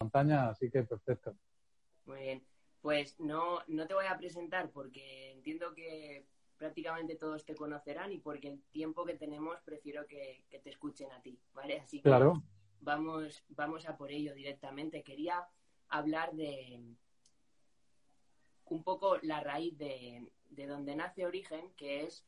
montaña, así que perfecto. Muy bien. Pues no, no te voy a presentar porque entiendo que prácticamente todos te conocerán y porque el tiempo que tenemos prefiero que, te escuchen a ti, ¿vale? Así que claro. vamos, vamos a por ello directamente. Quería hablar de un poco la raíz de, de donde nace Origen, que es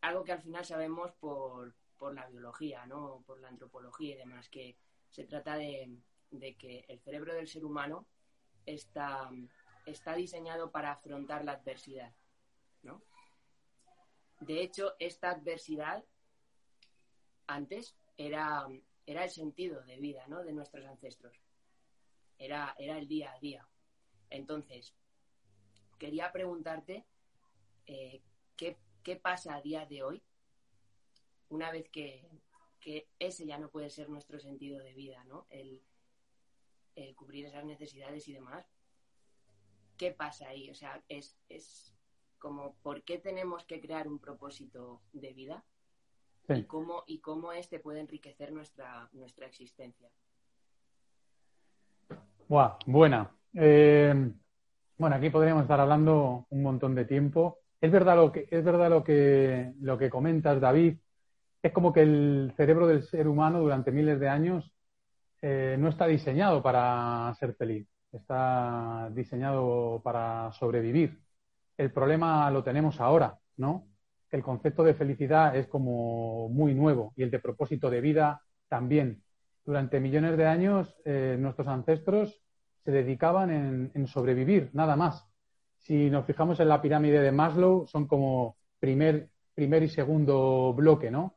algo que al final sabemos por, por la biología, ¿no? Por la antropología y demás, que se trata de, de que el cerebro del ser humano está, está diseñado para afrontar la adversidad, ¿no? De hecho, esta adversidad antes era, era el sentido de vida, ¿no? De nuestros ancestros. Era, era el día a día. Entonces, quería preguntarte eh, ¿qué, ¿qué, pasa a día de hoy una vez que, que, ese ya no puede ser nuestro sentido de vida, ¿no? El, eh, cubrir esas necesidades y demás. ¿Qué pasa ahí? O sea, es, es como por qué tenemos que crear un propósito de vida y cómo y cómo este puede enriquecer nuestra nuestra existencia. Buah, buena. Eh, bueno, aquí podríamos estar hablando un montón de tiempo. Es verdad lo que es verdad lo que lo que comentas, David. Es como que el cerebro del ser humano durante miles de años eh, no está diseñado para ser feliz, está diseñado para sobrevivir. El problema lo tenemos ahora, ¿no? El concepto de felicidad es como muy nuevo y el de propósito de vida también. Durante millones de años eh, nuestros ancestros se dedicaban en, sobrevivir, nada más. Si nos fijamos en la pirámide de Maslow, son como primer, primer y segundo bloque, ¿no?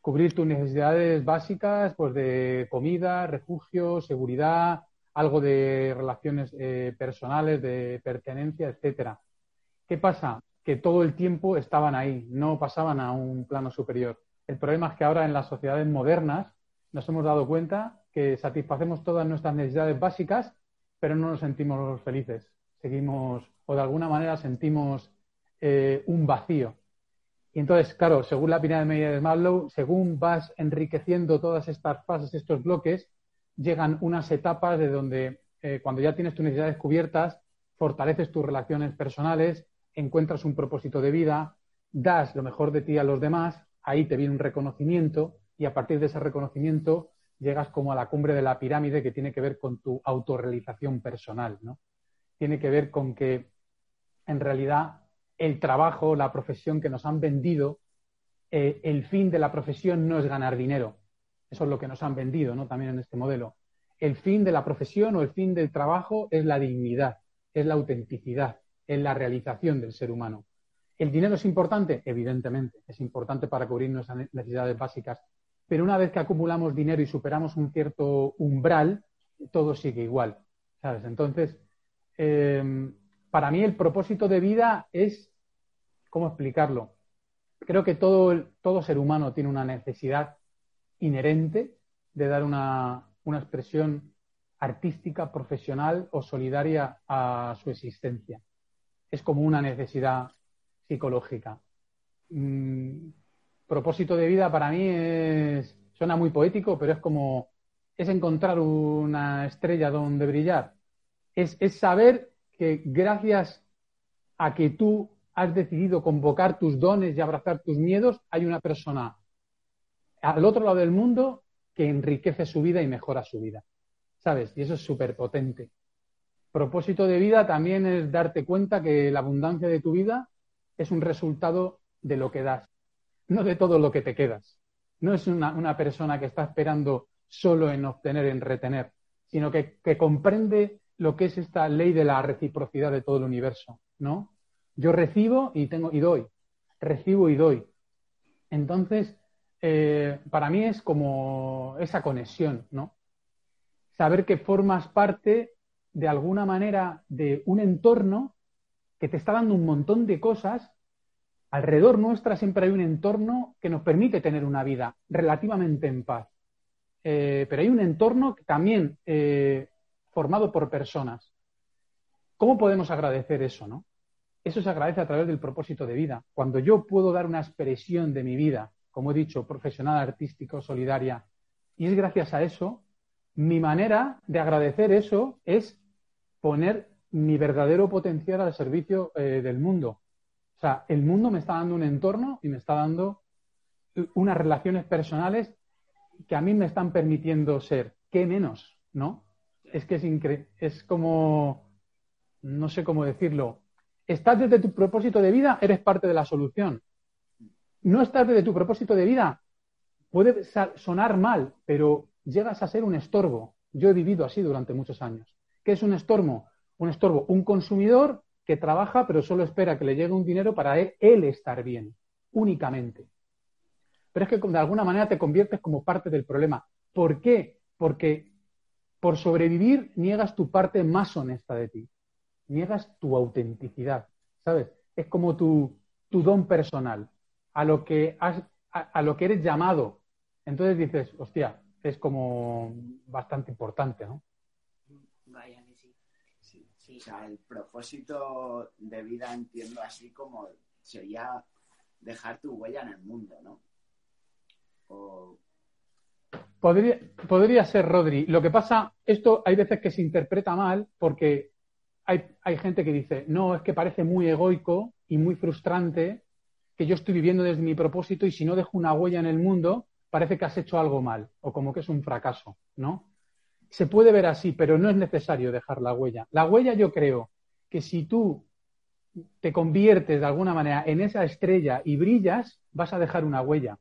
Cubrir tus necesidades básicas, pues de comida, refugio, seguridad, algo de relaciones eh, personales, de pertenencia, etcétera. ¿Qué pasa? Que todo el tiempo estaban ahí, no pasaban a un plano superior. El problema es que ahora en las sociedades modernas nos hemos dado cuenta que satisfacemos todas nuestras necesidades básicas, pero no nos sentimos felices. Seguimos, o de alguna manera sentimos eh, un vacío. Y entonces, claro, según la pirámide media de Maslow, según vas enriqueciendo todas estas fases, estos bloques, llegan unas etapas de donde eh, cuando ya tienes tus necesidades cubiertas, fortaleces tus relaciones personales, encuentras un propósito de vida, das lo mejor de ti a los demás, ahí te viene un reconocimiento y a partir de ese reconocimiento llegas como a la cumbre de la pirámide que tiene que ver con tu autorrealización personal, ¿no? Tiene que ver con que en realidad el trabajo, la profesión que nos han vendido, eh, el fin de la profesión no es ganar dinero. Eso es lo que nos han vendido, ¿no? También en este modelo. El fin de la profesión o el fin del trabajo es la dignidad, es la autenticidad, es la realización del ser humano. ¿El dinero es importante? Evidentemente, es importante para cubrir nuestras necesidades básicas. Pero una vez que acumulamos dinero y superamos un cierto umbral, todo sigue igual. ¿Sabes? Entonces, eh, para mí el propósito de vida es, ¿cómo explicarlo? Creo que todo, todo ser humano tiene una necesidad inherente de dar una, expresión artística, profesional o solidaria a su existencia. Es como una necesidad psicológica. Mm, propósito de vida para mí es, suena muy poético, pero es como, es encontrar una estrella donde brillar. Es, es saber que gracias a que tú has decidido convocar tus dones y abrazar tus miedos, hay una persona al otro lado del mundo que enriquece su vida y mejora su vida. ¿Sabes? Y eso es súper potente. Propósito de vida también es darte cuenta que la abundancia de tu vida es un resultado de lo que das, no de todo lo que te quedas. No es una, una persona que está esperando solo en obtener, en retener, sino que, que comprende lo que es esta ley de la reciprocidad de todo el universo, ¿no? Yo recibo y tengo y doy, recibo y doy. Entonces, eh, para mí es como esa conexión, ¿no? Saber que formas parte de alguna manera de un entorno que te está dando un montón de cosas. Alrededor nuestra siempre hay un entorno que nos permite tener una vida relativamente en paz. Eh, pero hay un entorno también eh, formado por personas. ¿Cómo podemos agradecer eso, no? Eso se agradece a través del propósito de vida. Cuando yo puedo dar una expresión de mi vida, como he dicho, profesional, artístico, solidaria, y es gracias a eso, mi manera de agradecer eso es poner mi verdadero potencial al servicio eh, del mundo. O sea, el mundo me está dando un entorno y me está dando unas relaciones personales que a mí me están permitiendo ser. ¿Qué menos? ¿No? Es que es increíble. Es como, no sé cómo decirlo. Estás desde tu propósito de vida, eres parte de la solución. No estás desde tu propósito de vida, puede sonar mal, pero llegas a ser un estorbo. Yo he vivido así durante muchos años. ¿Qué es un estorbo? Un estorbo, un consumidor que trabaja pero solo espera que le llegue un dinero para él, él estar bien, únicamente. Pero es que de alguna manera te conviertes como parte del problema. ¿Por qué? Porque por sobrevivir niegas tu parte más honesta de ti, niegas tu autenticidad, ¿sabes? Es como tu, tu don personal, a lo, que has, a lo que eres llamado. Entonces dices, hostia, es como bastante importante, ¿no? Vaya sí. sí. O sea, el propósito de vida entiendo así como sería dejar tu huella en el mundo, ¿no? Podría, podría ser, Rodri. Lo que pasa, esto hay veces que se interpreta mal porque hay, hay gente que dice, no, es que parece muy egoico y muy frustrante que yo estoy viviendo desde mi propósito y si no dejo una huella en el mundo, parece que has hecho algo mal o como que es un fracaso, ¿no? Se puede ver así, pero no es necesario dejar la huella. La huella yo creo que si tú te conviertes de alguna manera en esa estrella y brillas, vas a dejar una huella.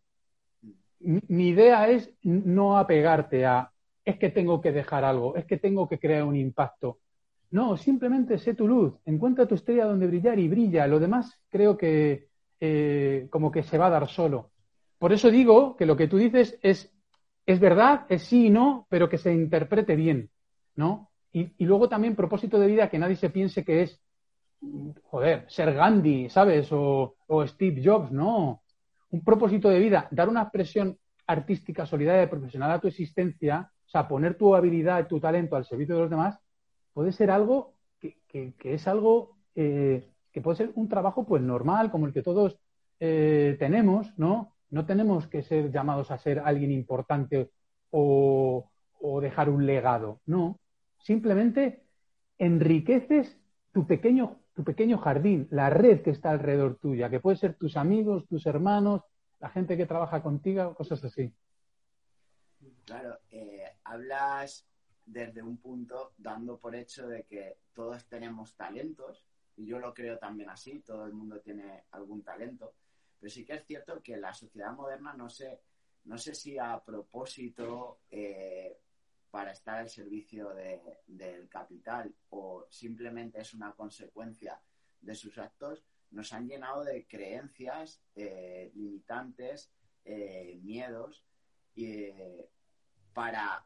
Mi, idea es no apegarte a es que tengo que dejar algo, es que tengo que crear un impacto. No, simplemente sé tu luz, encuentra tu estrella donde brillar y brilla. Lo demás creo que eh, como que se va a dar solo. Por eso digo que lo que tú dices es, es verdad, es sí y no, pero que se interprete bien, ¿no? Y, luego también propósito de vida que nadie se piense que es, joder, ser Gandhi, ¿sabes? O, Steve Jobs, no. Un propósito de vida, dar una expresión artística, solidaria y profesional a tu existencia, o sea, poner tu habilidad y tu talento al servicio de los demás, puede ser algo que, es algo eh, que puede ser un trabajo pues normal, como el que todos eh, tenemos, ¿no? No tenemos que ser llamados a ser alguien importante o, dejar un legado, no. Simplemente enriqueces tu pequeño, tu pequeño jardín, la red que está alrededor tuya, que puede ser tus amigos, tus hermanos, la gente que trabaja contigo, cosas así. Claro, eh, hablas desde un punto dando por hecho de que todos tenemos talentos, y yo lo creo también así, todo el mundo tiene algún talento, pero sí que es cierto que la sociedad moderna no sé, no sé si a propósito eh, para estar al servicio del capital o simplemente es una consecuencia de sus actos, nos han llenado de creencias eh, limitantes, eh, miedos, para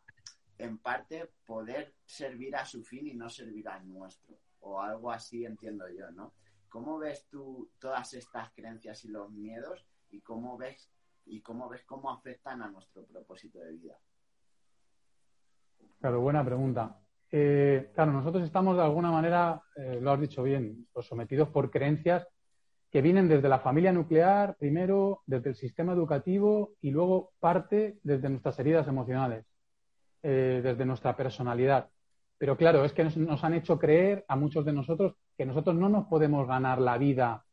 en parte poder servir a su fin y no servir al nuestro, o algo así entiendo yo, ¿no? ¿Cómo ves tú todas estas creencias y los miedos y cómo ves y cómo ves cómo afectan a nuestro propósito de vida? Claro, buena pregunta. Eh, claro, nosotros estamos de alguna manera, eh, lo has dicho bien, pues sometidos por creencias que vienen desde la familia nuclear, primero desde el sistema educativo y luego parte desde nuestras heridas emocionales, eh, desde nuestra personalidad. Pero claro, es que nos, han hecho creer a muchos de nosotros que nosotros no nos podemos ganar la vida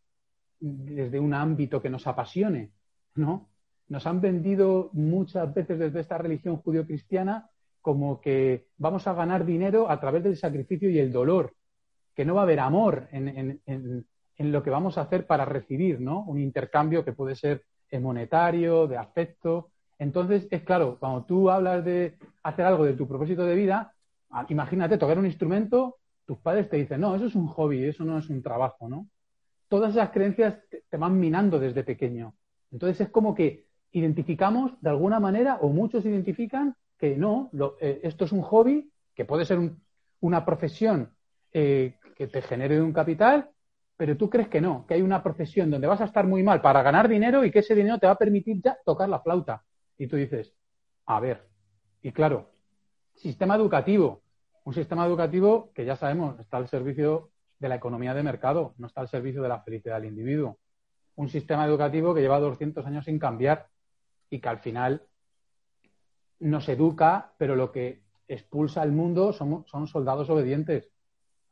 desde un ámbito que nos apasione, ¿no? Nos han vendido muchas veces desde esta religión judío-cristiana como que vamos a ganar dinero a través del sacrificio y el dolor, que no va a haber amor en, en lo que vamos a hacer para recibir, ¿no? Un intercambio que puede ser monetario, de afecto. Entonces, es claro, cuando tú hablas de hacer algo de tu propósito de vida, Ah, imagínate tocar un instrumento, tus padres te dicen, no, eso es un hobby, eso no es un trabajo, ¿no? Todas esas creencias te, van minando desde pequeño. Entonces es como que identificamos de alguna manera, o muchos identifican, que no, eh, esto es un hobby, que puede ser un, una profesión eh, que te genere un capital, pero tú crees que no, que hay una profesión donde vas a estar muy mal para ganar dinero y que ese dinero te va a permitir ya tocar la flauta. Y tú dices, a ver, y claro, sistema educativo, un sistema educativo que ya sabemos está al servicio de la economía de mercado, no está al servicio de la felicidad del individuo. Un sistema educativo que lleva 200 años sin cambiar y que al final nos educa, pero lo que expulsa al mundo son, son soldados obedientes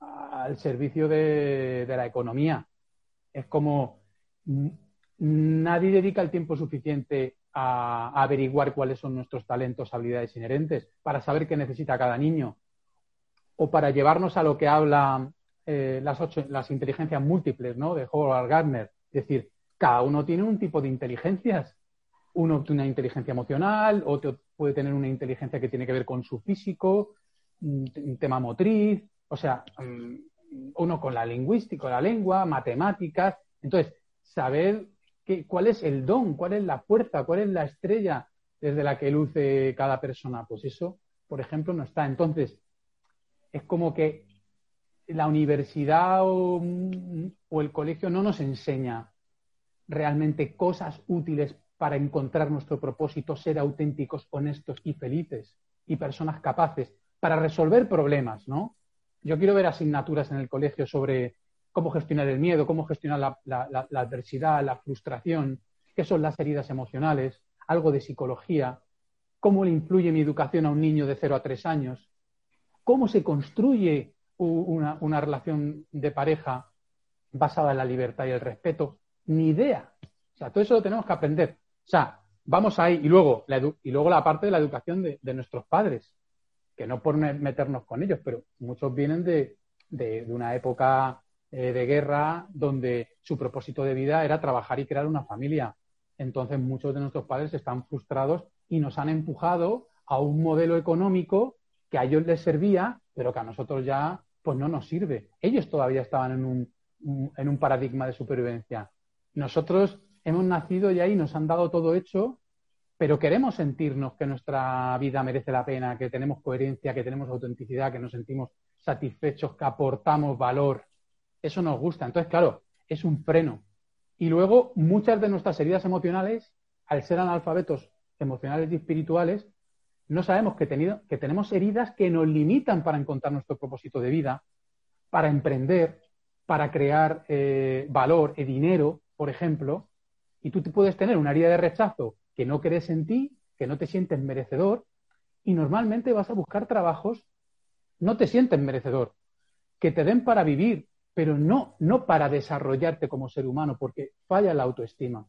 al servicio de, la economía. Es como nadie dedica el tiempo suficiente a, averiguar cuáles son nuestros talentos, habilidades inherentes, para saber qué necesita cada niño, o para llevarnos a lo que habla eh, las, ocho, las inteligencias múltiples ¿no? de Howard Gardner. Es decir, cada uno tiene un tipo de inteligencias. Uno tiene una inteligencia emocional, otro puede tener una inteligencia que tiene que ver con su físico, un tema motriz, o sea, mm, uno con la lingüística, la lengua, matemáticas. Entonces, saber cuál es el don, cuál es la fuerza, cuál es la estrella desde la que luce cada persona. Pues eso, por ejemplo, no está. Entonces, es como que la universidad o, mm, o el colegio no nos enseña realmente cosas útiles para encontrar nuestro propósito, ser auténticos, honestos y felices y personas capaces para resolver problemas, ¿no? Yo quiero ver asignaturas en el colegio sobre cómo gestionar el miedo, cómo gestionar la, adversidad, la frustración, qué son las heridas emocionales, algo de psicología, cómo le influye mi educación a un niño de 0 a 3 años, cómo se construye una, una, relación de pareja basada en la libertad y el respeto. Ni idea. O sea, todo eso lo tenemos que aprender. O sea, vamos ahí. Y luego la, y luego la parte de la educación de nuestros padres que no por meternos con ellos, pero muchos vienen de, una época eh, de guerra donde su propósito de vida era trabajar y crear una familia. Entonces muchos de nuestros padres están frustrados y nos han empujado a un modelo económico que a ellos les servía, pero que a nosotros ya pues no nos sirve. Ellos todavía estaban en un, en un paradigma de supervivencia. Nosotros hemos nacido y ahí nos han dado todo hecho pero queremos sentirnos que nuestra vida merece la pena, que tenemos coherencia, que tenemos autenticidad, que nos sentimos satisfechos, que aportamos valor. Eso nos gusta. Entonces, claro, es un freno. Y luego, muchas de nuestras heridas emocionales, al ser analfabetos emocionales y espirituales, no sabemos que, que tenemos heridas que nos limitan para encontrar nuestro propósito de vida, para emprender, para crear eh, valor y dinero, por ejemplo. Y tú puedes tener una herida de rechazo que no crees en ti, que no te sientes merecedor y normalmente vas a buscar trabajos, no te sientes merecedor, que te den para vivir, pero no, no para desarrollarte como ser humano, porque falla la autoestima,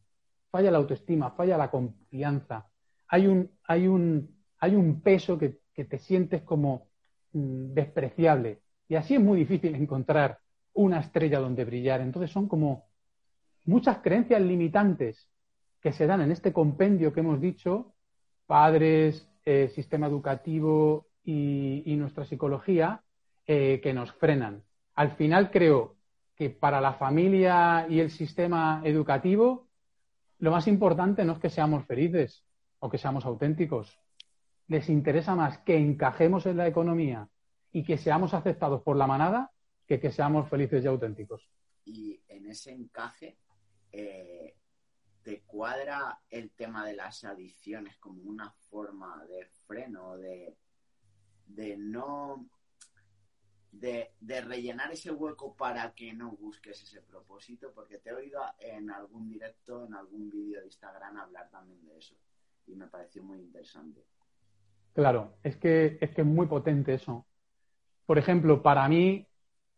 falla la autoestima, falla la confianza. Hay un, hay un, hay un peso que, que te sientes como mm, despreciable. Y así es muy difícil encontrar una estrella donde brillar. Entonces son como muchas creencias limitantes que se dan en este compendio que hemos dicho, padres, eh, sistema educativo y, nuestra psicología, eh, que nos frenan. Al final creo que para la familia y el sistema educativo, lo más importante no es que seamos felices o que seamos auténticos. Les interesa más que encajemos en la economía y que seamos aceptados por la manada que que seamos felices y auténticos. Y en ese encaje, eh, ¿te cuadra el tema de las adicciones como una forma de freno, de, de no. De, rellenar ese hueco para que no busques ese propósito? Porque te he oído en algún directo, en algún vídeo de Instagram hablar también de eso. Y me pareció muy interesante. Claro, es que es que es muy potente eso. Por ejemplo, para mí,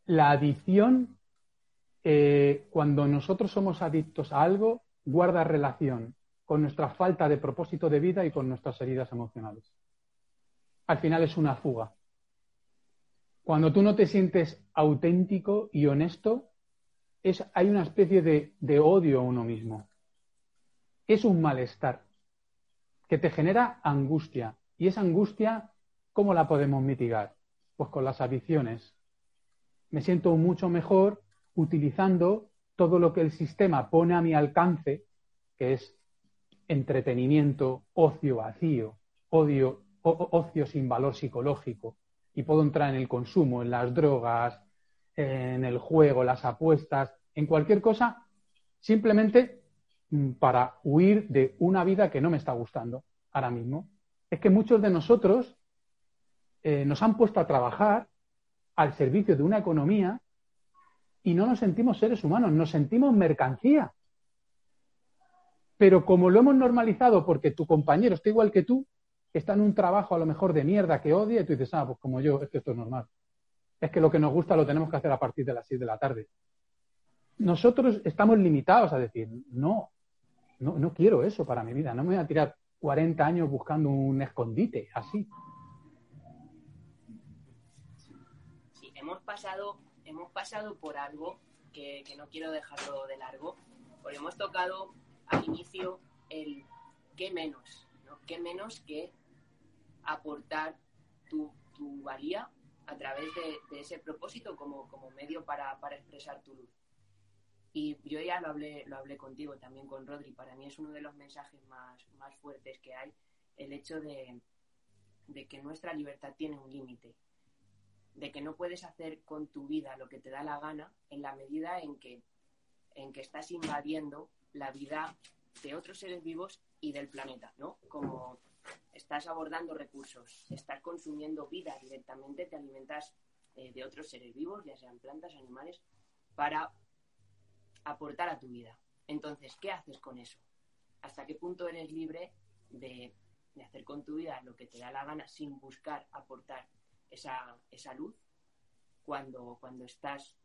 la adicción, eh, cuando nosotros somos adictos a algo, guarda relación con nuestra falta de propósito de vida y con nuestras heridas emocionales. Al final es una fuga. Cuando tú no te sientes auténtico y honesto, es, hay una especie de, de odio a uno mismo. Es un malestar que te genera angustia. Y esa angustia, ¿cómo la podemos mitigar? Pues con las adicciones. Me siento mucho mejor utilizando todo lo que el sistema pone a mi alcance, que es entretenimiento, ocio vacío, ocio sin valor psicológico, y puedo entrar en el consumo, en las drogas, en el juego, las apuestas, en cualquier cosa, simplemente mm, para huir de una vida que no me está gustando ahora mismo. Es que muchos de nosotros eh, nos han puesto a trabajar al servicio de una economía y no nos sentimos seres humanos, nos sentimos mercancía. Pero como lo hemos normalizado porque tu compañero está igual que tú, está en un trabajo a lo mejor de mierda que odia y tú dices, ah, pues como yo, es que esto es normal. Es que lo que nos gusta lo tenemos que hacer a partir de las 6 de la tarde. Nosotros estamos limitados a decir, no, no, no quiero eso para mi vida, no me voy a tirar 40 años buscando un escondite así. Sí, hemos pasado, hemos pasado por algo que, que no quiero dejarlo de largo, porque hemos tocado al inicio el qué menos, ¿no? ¿Qué menos que aportar tu, tu valía a través de, ese propósito como, como medio para, para, expresar tu luz? Y yo ya lo hablé, lo hablé contigo, también con Rodri. Para mí es uno de los mensajes más, más fuertes que hay, el hecho de, de que nuestra libertad tiene un límite, de que no puedes hacer con tu vida lo que te da la gana en la medida en que, en que estás invadiendo la vida de otros seres vivos y del planeta, ¿no? Como estás abordando recursos, estás consumiendo vida directamente, te alimentas eh, de otros seres vivos, ya sean plantas, animales, para aportar a tu vida. Entonces, ¿qué haces con eso? ¿Hasta qué punto eres libre de, hacer con tu vida lo que te da la gana sin buscar aportar esa, esa luz cuando, cuando estás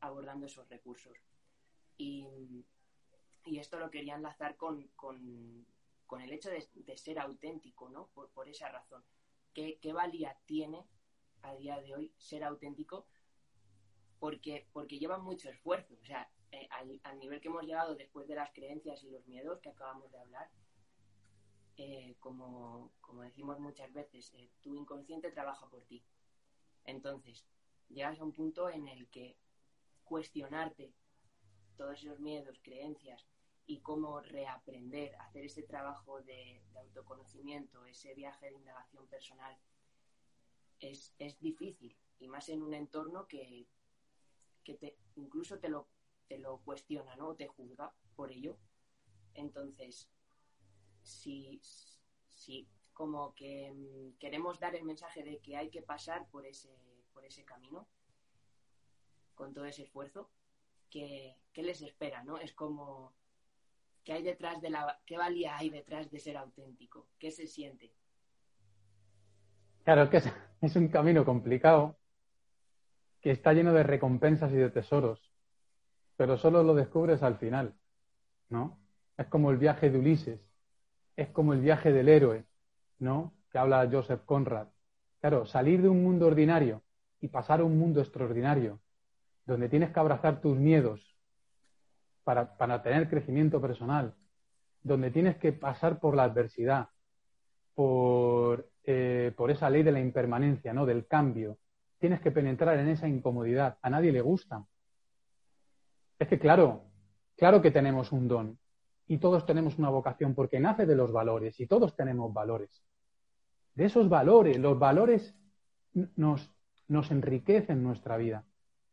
abordando esos recursos? Y y esto lo quería enlazar con, el hecho de, ser auténtico, ¿no? Por, esa razón. ¿Qué, valía tiene a día de hoy ser auténtico? Porque, porque lleva mucho esfuerzo. O sea, eh, al, nivel que hemos llegado después de las creencias y los miedos que acabamos de hablar, eh, como, decimos muchas veces, eh, tu inconsciente trabaja por ti. Entonces, llegas a un punto en el que cuestionarte todos esos miedos, creencias y cómo reaprender, hacer ese trabajo de, autoconocimiento, ese viaje de indagación personal, es, difícil. Y más en un entorno que, te, incluso te lo, te lo cuestiona, ¿no? O te juzga por ello. Entonces, si, si como que mm, queremos dar el mensaje de que hay que pasar por ese, por ese camino, con todo ese esfuerzo, ¿qué, les espera? ¿no? Es como, ¿qué hay detrás de la, qué valía hay detrás de ser auténtico? ¿Qué se siente? Claro, que es, es un camino complicado, que está lleno de recompensas y de tesoros, pero solo lo descubres al final, ¿no? Es como el viaje de Ulises, es como el viaje del héroe, ¿no? Que habla Joseph Conrad. Claro, salir de un mundo ordinario y pasar a un mundo extraordinario donde tienes que abrazar tus miedos para, tener crecimiento personal, donde tienes que pasar por la adversidad, por, eh, por esa ley de la impermanencia, ¿no? del cambio. Tienes que penetrar en esa incomodidad. A nadie le gusta. Es que claro, claro que tenemos un don y todos tenemos una vocación porque nace de los valores y todos tenemos valores. De esos valores, los valores nos, nos enriquecen nuestra vida.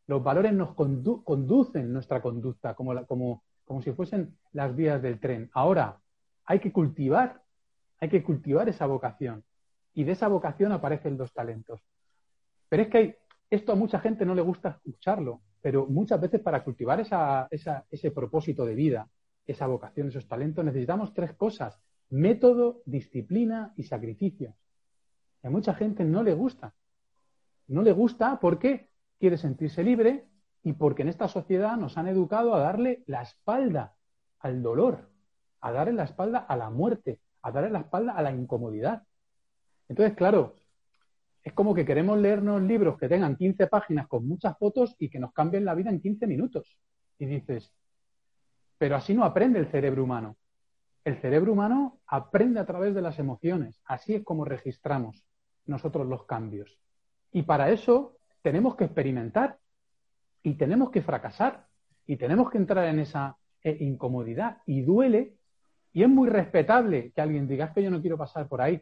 Los valores nos conducen nuestra conducta como, como, como si fuesen las vías del tren. Ahora, hay que cultivar, hay que cultivar esa vocación. Y de esa vocación aparecen los talentos. Pero es que esto a mucha gente no le gusta escucharlo, pero muchas veces para cultivar esa, ese propósito de vida, esa vocación, esos talentos, necesitamos tres cosas. Método, disciplina y sacrificio. Y a mucha gente no le gusta. No le gusta porque quiere sentirse libre y porque en esta sociedad nos han educado a darle la espalda al dolor, a darle la espalda a la muerte, a darle la espalda a la incomodidad. Entonces, claro, es como que queremos leernos libros que tengan 15 páginas con muchas fotos y que nos cambien la vida en 15 minutos. Y dices, pero así no aprende el cerebro humano. El cerebro humano aprende a través de las emociones. Así es como registramos nosotros los cambios. Y para eso tenemos que experimentar y tenemos que fracasar y tenemos que entrar en esa eh, incomodidad y duele y es muy respetable que alguien diga que yo no quiero pasar por ahí,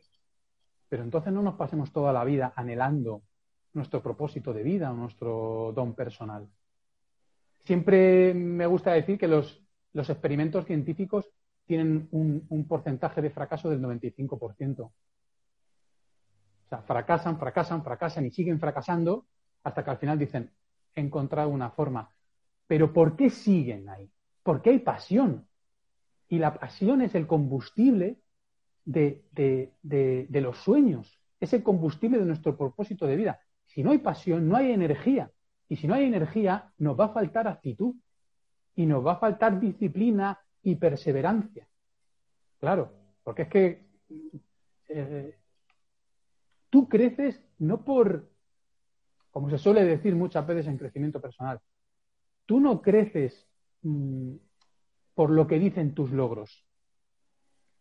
pero entonces no nos pasemos toda la vida anhelando nuestro propósito de vida o nuestro don personal. Siempre me gusta decir que los, los experimentos científicos tienen un, porcentaje de fracaso del 95%. O sea, fracasan, fracasan, fracasan y siguen fracasando hasta que al final dicen, he encontrado una forma. Pero ¿por qué siguen ahí? Porque hay pasión. Y la pasión es el combustible de, de los sueños, es el combustible de nuestro propósito de vida. Si no hay pasión, no hay energía. Y si no hay energía, nos va a faltar actitud. Y nos va a faltar disciplina y perseverancia. Claro, porque es que eh, tú creces no por, como se suele decir muchas veces en crecimiento personal, tú no creces mmm, por lo que dicen tus logros.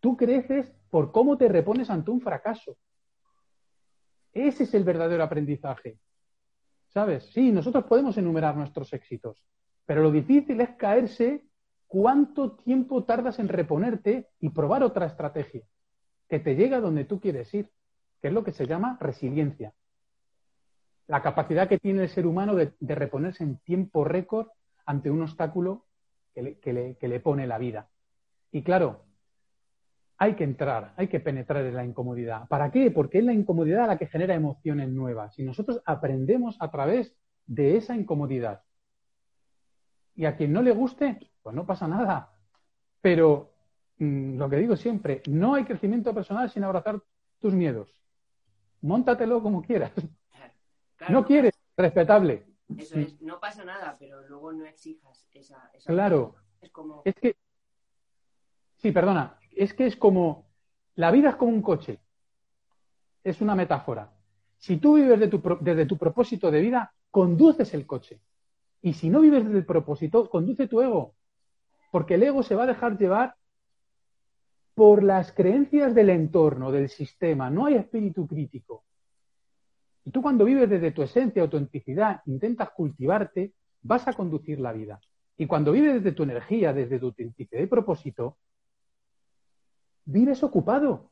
Tú creces por cómo te repones ante un fracaso. Ese es el verdadero aprendizaje. ¿Sabes? Sí, nosotros podemos enumerar nuestros éxitos, pero lo difícil es caerse cuánto tiempo tardas en reponerte y probar otra estrategia que te llega donde tú quieres ir, que es lo que se llama resiliencia. La capacidad que tiene el ser humano de, reponerse en tiempo récord ante un obstáculo que le pone la vida. Y claro, hay que entrar, hay que penetrar en la incomodidad. ¿Para qué? Porque es la incomodidad la que genera emociones nuevas. Y nosotros aprendemos a través de esa incomodidad. Y a quien no le guste, pues no pasa nada. Pero mmm, lo que digo siempre, no hay crecimiento personal sin abrazar tus miedos. Móntatelo como quieras. Claro, no quieres, respetable. Eso es, no pasa nada, pero luego no exijas esa. esa claro. Es como. Es que. Sí, perdona. Es que es como. La vida es como un coche. Es una metáfora. Si tú vives de tu, desde tu propósito de vida, conduces el coche. Y si no vives desde el propósito, conduce tu ego. Porque el ego se va a dejar llevar por las creencias del entorno, del sistema. No hay espíritu crítico. Y tú cuando vives desde tu esencia, autenticidad, intentas cultivarte, vas a conducir la vida. Y cuando vives desde tu energía, desde tu autenticidad y propósito, vives ocupado.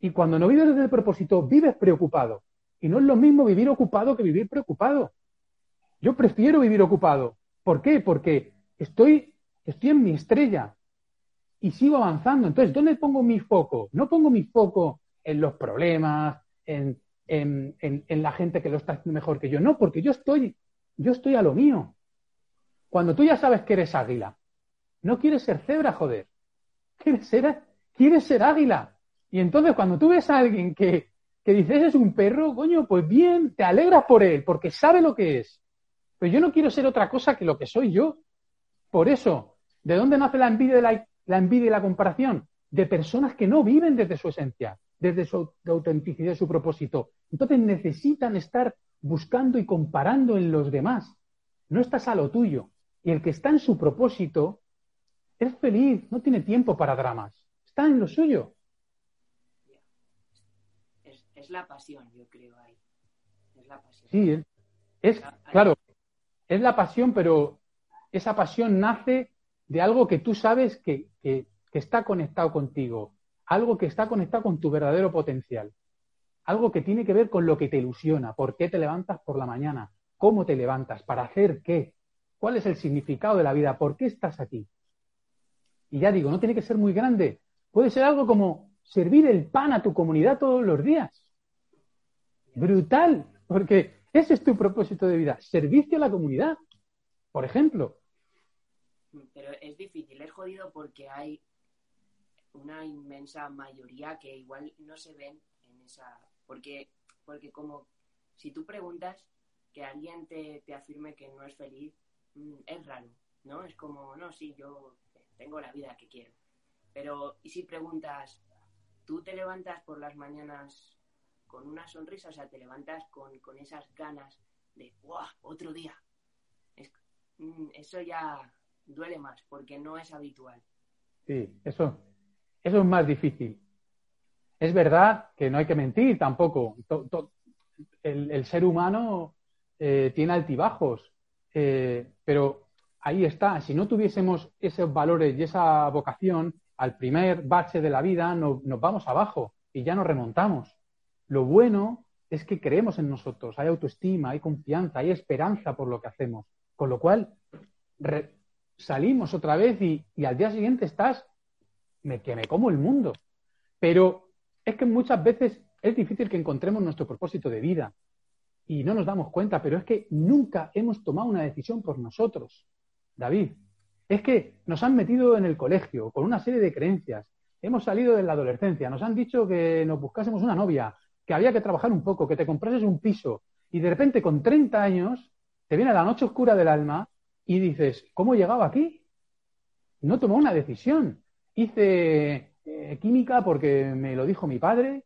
Y cuando no vives desde el propósito, vives preocupado. Y no es lo mismo vivir ocupado que vivir preocupado. Yo prefiero vivir ocupado. ¿Por qué? Porque estoy, estoy en mi estrella y sigo avanzando. Entonces, ¿dónde pongo mi foco? No pongo mi foco en los problemas, en, en, en, la gente que lo está haciendo mejor que yo. No, porque yo estoy, yo estoy a lo mío. Cuando tú ya sabes que eres águila, no quieres ser cebra, joder. Quieres ser, quieres ser águila. Y entonces cuando tú ves a alguien que, que dices es un perro, coño, pues bien, te alegras por él, porque sabe lo que es. Pero yo no quiero ser otra cosa que lo que soy yo. Por eso, ¿de dónde nace la envidia, de la, la envidia y la comparación? De personas que no viven desde su esencia, desde su autenticidad y su propósito. Entonces necesitan estar buscando y comparando en los demás. No estás a lo tuyo. Y el que está en su propósito es feliz, no tiene tiempo para dramas. Está en lo suyo. Es, es la pasión, yo creo, ahí. Es la pasión. Sí, es, es claro, es la pasión, pero esa pasión nace de algo que tú sabes que, está conectado contigo, algo que está conectado con tu verdadero potencial, algo que tiene que ver con lo que te ilusiona, por qué te levantas por la mañana, cómo te levantas, para hacer qué, cuál es el significado de la vida, por qué estás aquí. Y ya digo, no tiene que ser muy grande, puede ser algo como servir el pan a tu comunidad todos los días. Brutal, porque ese es tu propósito de vida, servicio a la comunidad, por ejemplo. Pero es difícil, es jodido porque hay una inmensa mayoría que igual no se ven en esa... Porque, porque como si tú preguntas que alguien te, te afirme que no es feliz, mmm, es raro, ¿no? Es como, no, sí, yo tengo la vida que quiero. Pero, ¿y si preguntas, tú te levantas por las mañanas con una sonrisa, o sea, te levantas con, con esas ganas de, ¡guau! Otro día. Es, mm, eso ya duele más porque no es habitual. Sí, eso, eso es más difícil. Es verdad que no hay que mentir tampoco. El, el, ser humano eh, tiene altibajos, eh, pero ahí está. Si no tuviésemos esos valores y esa vocación, al primer bache de la vida no, nos vamos abajo y ya nos remontamos. Lo bueno es que creemos en nosotros, hay autoestima, hay confianza, hay esperanza por lo que hacemos. Con lo cual, salimos otra vez y, al día siguiente estás me, que me como el mundo. Pero es que muchas veces es difícil que encontremos nuestro propósito de vida y no nos damos cuenta, pero es que nunca hemos tomado una decisión por nosotros, David. Es que nos han metido en el colegio con una serie de creencias. Hemos salido de la adolescencia, nos han dicho que nos buscásemos una novia, que había que trabajar un poco, que te comprases un piso, y de repente con 30 años te viene la noche oscura del alma y dices, ¿cómo he llegado aquí? No tomó una decisión. Hice eh, química porque me lo dijo mi padre,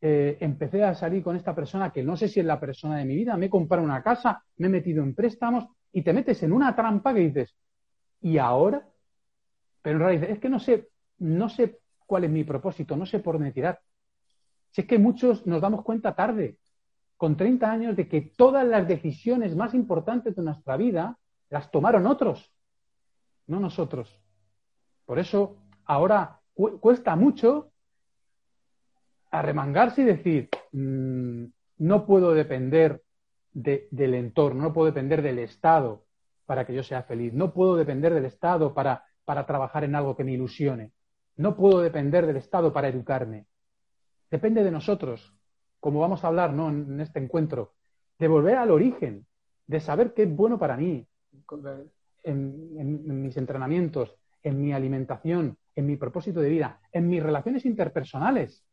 eh, empecé a salir con esta persona que no sé si es la persona de mi vida, me he comprado una casa, me he metido en préstamos y te metes en una trampa que dices, ¿y ahora? Pero en realidad es que no sé, no sé cuál es mi propósito, no sé por dónde tirar. Si es que muchos nos damos cuenta tarde, con 30 años, de que todas las decisiones más importantes de nuestra vida las tomaron otros, no nosotros. Por eso ahora cuesta mucho arremangarse y decir, mm, no puedo depender del entorno, no puedo depender del Estado para que yo sea feliz, no puedo depender del Estado para, para trabajar en algo que me ilusione, no puedo depender del Estado para educarme. Depende de nosotros, como vamos a hablar ¿no? en, este encuentro, de volver al origen, de saber qué es bueno para mí, en mis entrenamientos, en mi alimentación, en mi propósito de vida, en mis relaciones interpersonales.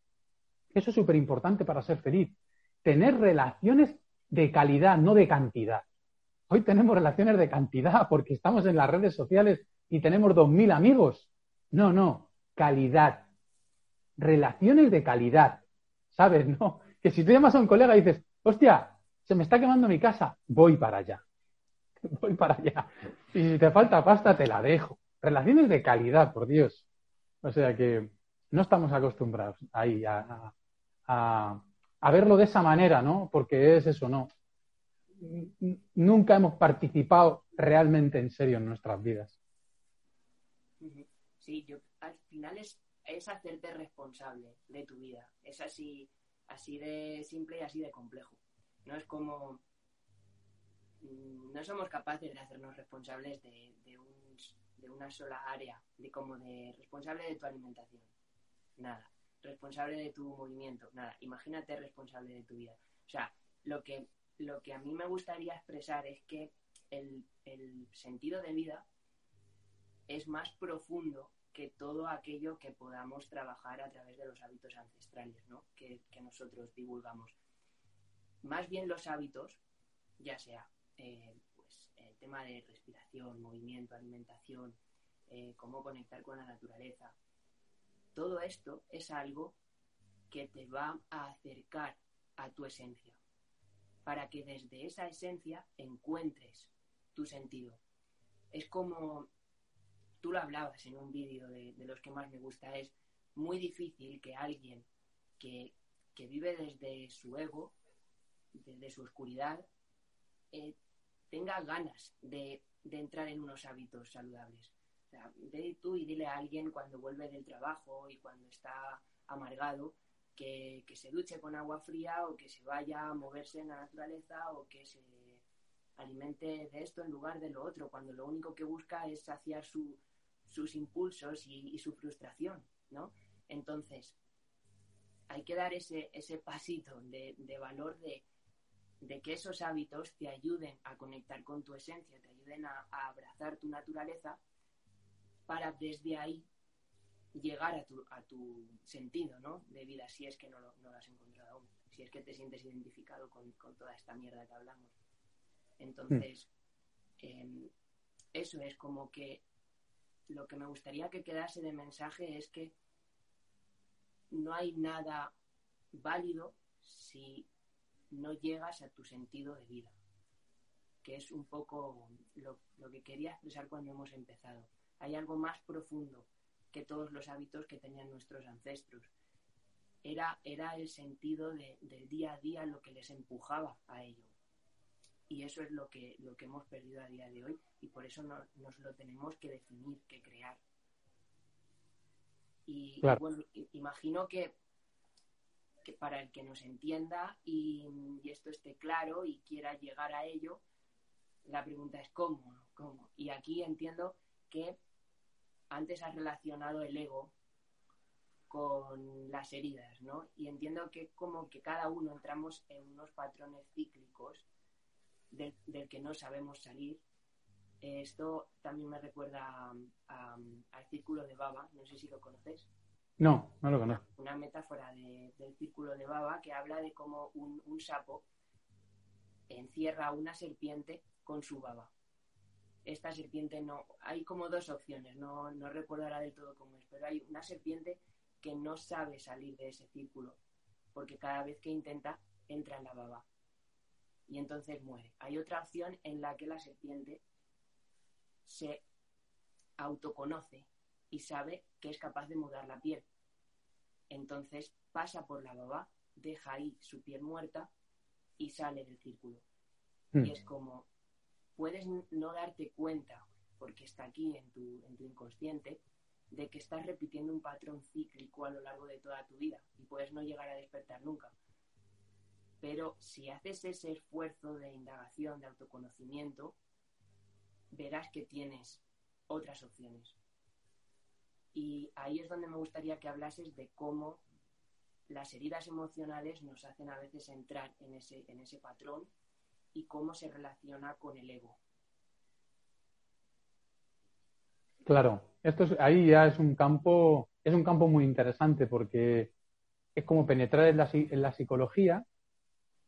Eso es súper importante para ser feliz. Tener relaciones de calidad, no de cantidad. Hoy tenemos relaciones de cantidad porque estamos en las redes sociales y tenemos 2.000 amigos. No, no, calidad. Relaciones de calidad. ¿Sabes? No, que si tú llamas a un colega y dices, hostia, se me está quemando mi casa, voy para allá. Voy para allá. Y si te falta pasta, te la dejo. Relaciones de calidad, por Dios. O sea que no estamos acostumbrados ahí a, a, verlo de esa manera, ¿no? Porque es eso, ¿no? Nunca hemos participado realmente en serio en nuestras vidas. Sí, yo, al final es, es hacerte responsable de tu vida. Es así, así de simple y así de complejo. No es como mm, no somos capaces de hacernos responsables de, de, de, una sola área, de como de responsable de tu alimentación. Nada responsable de tu movimiento. Nada, imagínate responsable de tu vida. O sea, lo que, lo que a mí me gustaría expresar es que el, sentido de vida es más profundo que todo aquello que podamos trabajar a través de los hábitos ancestrales ¿no? que, nosotros divulgamos. Más bien los hábitos, ya sea eh, pues, el tema de respiración, movimiento, alimentación, eh, cómo conectar con la naturaleza, todo esto es algo que te va a acercar a tu esencia, para que desde esa esencia encuentres tu sentido. Es como tú lo hablabas en un vídeo de, los que más me gusta, es muy difícil que alguien que, vive desde su ego, desde su oscuridad, eh, tenga ganas de entrar en unos hábitos saludables. Ve tú y dile a alguien cuando vuelve del trabajo y cuando está amargado que, se duche con agua fría o que se vaya a moverse en la naturaleza o que se alimente de esto en lugar de lo otro, cuando lo único que busca es saciar sus impulsos y, su frustración, ¿no? Entonces, hay que dar ese, ese pasito de, valor de, que esos hábitos te ayuden a conectar con tu esencia, te ayuden a abrazar tu naturaleza para desde ahí llegar a tu, a tu sentido ¿no? de vida, si es que no lo, no has encontrado aún, si es que te sientes identificado con, toda esta mierda que hablamos. Entonces, em, eso es como que lo que me gustaría que quedase de mensaje es que no hay nada válido si no llegas a tu sentido de vida, que es un poco lo, que quería expresar cuando hemos empezado hay algo más profundo que todos los hábitos que tenían nuestros ancestros. Era, era el sentido del día a día lo que les empujaba a ello. Y eso es lo que, lo que hemos perdido a día de hoy y por eso nos lo tenemos que definir, que crear. Y, bueno, imagino que que para el que nos entienda y, esto esté claro y quiera llegar a ello, la pregunta es cómo, cómo. Y aquí entiendo que antes has relacionado el ego con las heridas, ¿no? Y entiendo que como que cada uno entramos en unos patrones cíclicos del, que no sabemos salir. Esto también me recuerda al círculo de Baba, no sé si lo conoces. No, no lo conozco. Una metáfora del círculo de Baba que habla de cómo un, un sapo encierra a una serpiente con su baba. Esta serpiente no. Hay como dos opciones, no, no recuerdo ahora del todo cómo es, pero hay una serpiente que no sabe salir de ese círculo, porque cada vez que intenta entra en la baba y entonces muere. Hay otra opción en la que la serpiente se autoconoce y sabe que es capaz de mudar la piel. Entonces pasa por la baba, deja ahí su piel muerta y sale del círculo. Y hmm. es como, puedes no darte cuenta, porque está aquí en tu, en tu inconsciente, de que estás repitiendo un patrón cíclico a lo largo de toda tu vida y puedes no llegar a despertar nunca. Pero si haces ese esfuerzo de indagación, de autoconocimiento, verás que tienes otras opciones. Y ahí es donde me gustaría que hablases de cómo las heridas emocionales nos hacen a veces entrar en ese, en ese patrón y cómo se relaciona con el ego. Claro, esto ahí ya es un campo, es un campo muy interesante porque es como penetrar en la, psicología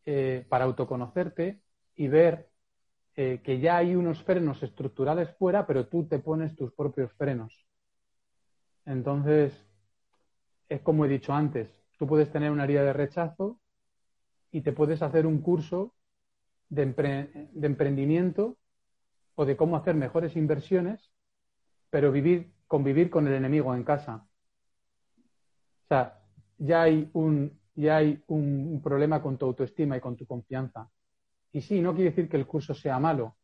eh, para autoconocerte y ver eh, que ya hay unos frenos estructurales fuera, pero tú te pones tus propios frenos. Entonces, es como he dicho antes, tú puedes tener una herida de rechazo y te puedes hacer un curso de emprendimiento o de cómo hacer mejores inversiones pero vivir, convivir con el enemigo en casa. O sea, ya hay un, ya hay un, problema con tu autoestima y con tu confianza. Y sí, no quiere decir que el curso sea malo,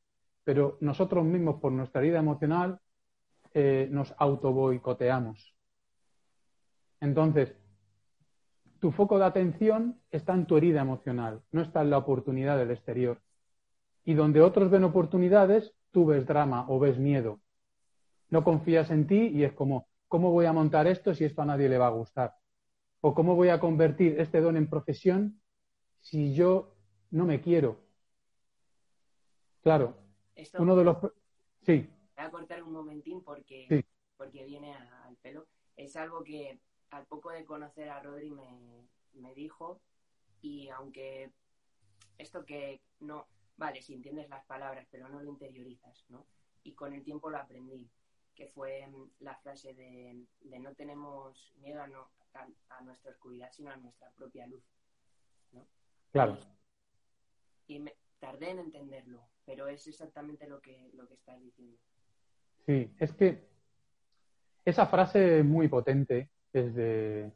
pero nosotros mismos, por nuestra vida emocional, eh, nos auto boicoteamos. Entonces, tu foco de atención está en tu herida emocional, no está en la oportunidad del exterior. Y donde otros ven oportunidades, tú ves drama o ves miedo no confías en ti y es como, ¿cómo voy a montar esto si esto a nadie le va a gustar? ¿O cómo voy a convertir este don en profesión si yo no me quiero? Claro, uno de los... Sí. Voy a cortar un momentín porque, porque viene al pelo. Es algo que al poco de conocer a Rodri me, me dijo y aunque esto que no, vale, si entiendes las palabras, pero no lo interiorizas, ¿no? Y con el tiempo lo aprendí que fue la frase de, no tenemos miedo a, no, a, nuestra oscuridad, sino a nuestra propia luz. ¿no? Claro. Y, me, tardé en entenderlo, pero es exactamente lo que, lo que estás diciendo. Sí, es que esa frase es muy potente, desde,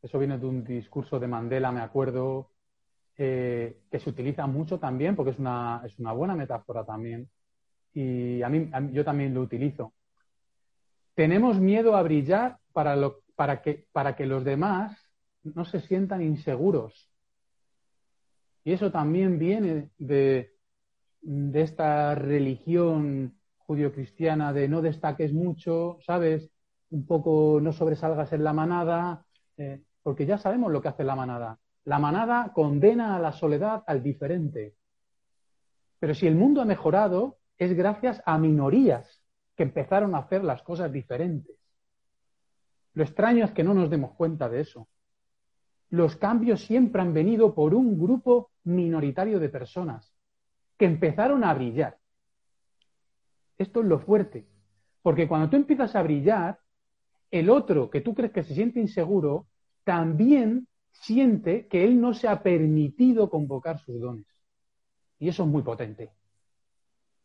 eso viene de un discurso de Mandela, me acuerdo, eh, que se utiliza mucho también, porque es una, es una buena metáfora también. Y a mí, yo también lo utilizo. Tenemos miedo a brillar para, lo, para, que, para que los demás no se sientan inseguros. Y eso también viene de, de esta religión judio-cristiana de no destaques mucho, ¿sabes? Un poco no sobresalgas en la manada, eh, porque ya sabemos lo que hace la manada. La manada condena a la soledad al diferente. Pero si el mundo ha mejorado, es gracias a minorías que empezaron a hacer las cosas diferentes. Lo extraño es que no nos demos cuenta de eso. Los cambios siempre han venido por un grupo minoritario de personas que empezaron a brillar. Esto es lo fuerte, porque cuando tú empiezas a brillar, el otro que tú crees que se siente inseguro, también siente que él no se ha permitido convocar sus dones. Y eso es muy potente,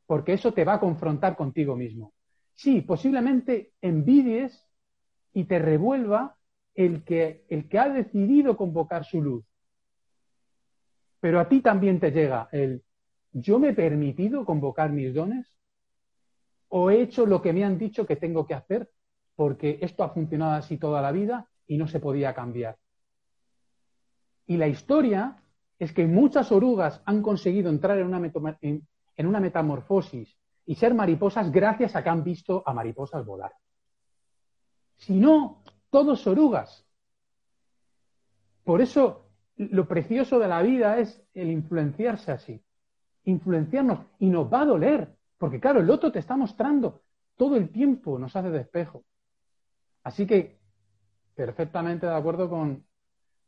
porque eso te va a confrontar contigo mismo. Sí, posiblemente envidies y te revuelva el que, el que ha decidido convocar su luz. Pero a ti también te llega el, ¿yo me he permitido convocar mis dones? ¿O he hecho lo que me han dicho que tengo que hacer porque esto ha funcionado así toda la vida y no se podía cambiar? Y la historia es que muchas orugas han conseguido entrar en una, en una metamorfosis y ser mariposas gracias a que han visto a mariposas volar. Si no, todos orugas. Por eso lo precioso de la vida es el influenciarse así, influenciarnos y nos va a doler, porque claro, el otro te está mostrando todo el tiempo, nos hace despejo. Así que, perfectamente de acuerdo con,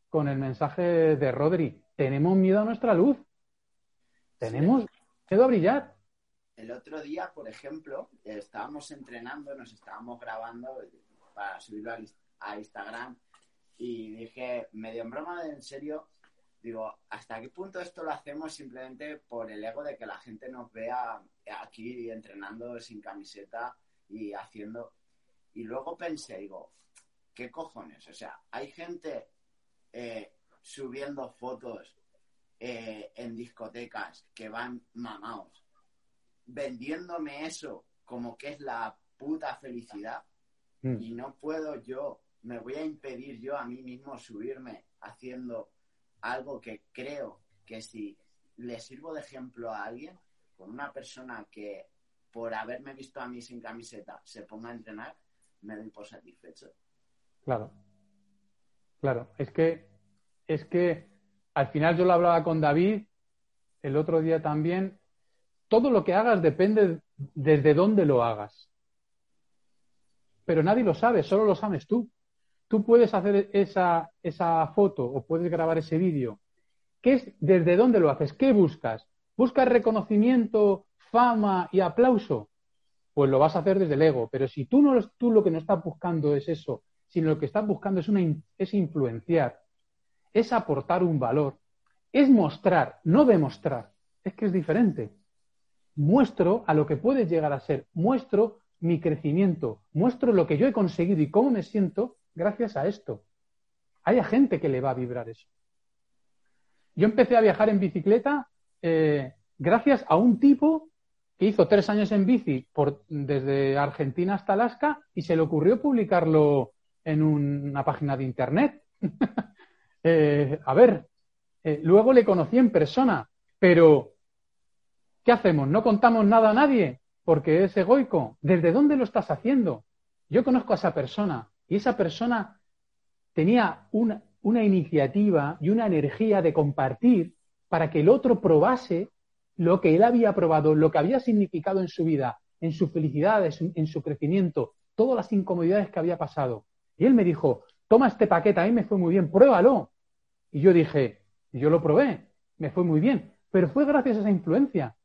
con el mensaje de Rodri, tenemos miedo a nuestra luz, tenemos miedo a brillar. El otro día, por ejemplo, estábamos entrenando, nos estábamos grabando para subirlo a Instagram. Y dije, medio en broma, en serio, digo, ¿hasta qué punto esto lo hacemos simplemente por el ego de que la gente nos vea aquí entrenando sin camiseta y haciendo... Y luego pensé, digo, ¿qué cojones? O sea, hay gente eh, subiendo fotos eh, en discotecas que van mamados, vendiéndome eso como que es la puta felicidad mm. y no puedo yo me voy a impedir yo a mí mismo subirme haciendo algo que creo que si le sirvo de ejemplo a alguien, con una persona que por haberme visto a mí sin camiseta se ponga a entrenar, me doy por satisfecho. Claro. Claro, es que es que al final yo lo hablaba con David el otro día también, todo lo que hagas depende desde dónde lo hagas. Pero nadie lo sabe, solo lo sabes tú tú puedes hacer esa, esa foto o puedes grabar ese vídeo. ¿Qué es, ¿Desde dónde lo haces? ¿Qué buscas? ¿Buscas reconocimiento, fama y aplauso? Pues lo vas a hacer desde el ego. Pero si tú, no, tú lo que no estás buscando es eso, sino lo que estás buscando es, una, es influenciar, es aportar un valor, es mostrar, no demostrar. Es que es diferente. Muestro a lo que puedes llegar a ser, muestro mi crecimiento, muestro lo que yo he conseguido y cómo me siento gracias a esto. Hay gente que le va a vibrar eso. Yo empecé a viajar en bicicleta eh, gracias a un tipo que hizo tres años en bici por, desde Argentina hasta Alaska y se le ocurrió publicarlo en una página de internet. Eh, a ver, eh, luego le conocí en persona, pero ¿qué hacemos? ¿No contamos nada a nadie? Porque es egoico. ¿Desde dónde lo estás haciendo? Yo conozco a esa persona, y esa persona tenía una, iniciativa y una energía de compartir para que el otro probase lo que él había probado, lo que había significado en su vida, en su felicidad, en su, crecimiento, todas las incomodidades que había pasado. Y él me dijo, toma este paquete, a mí me fue muy bien, pruébalo. Y yo dije, yo lo probé, me fue muy bien, pero fue gracias a esa influencia.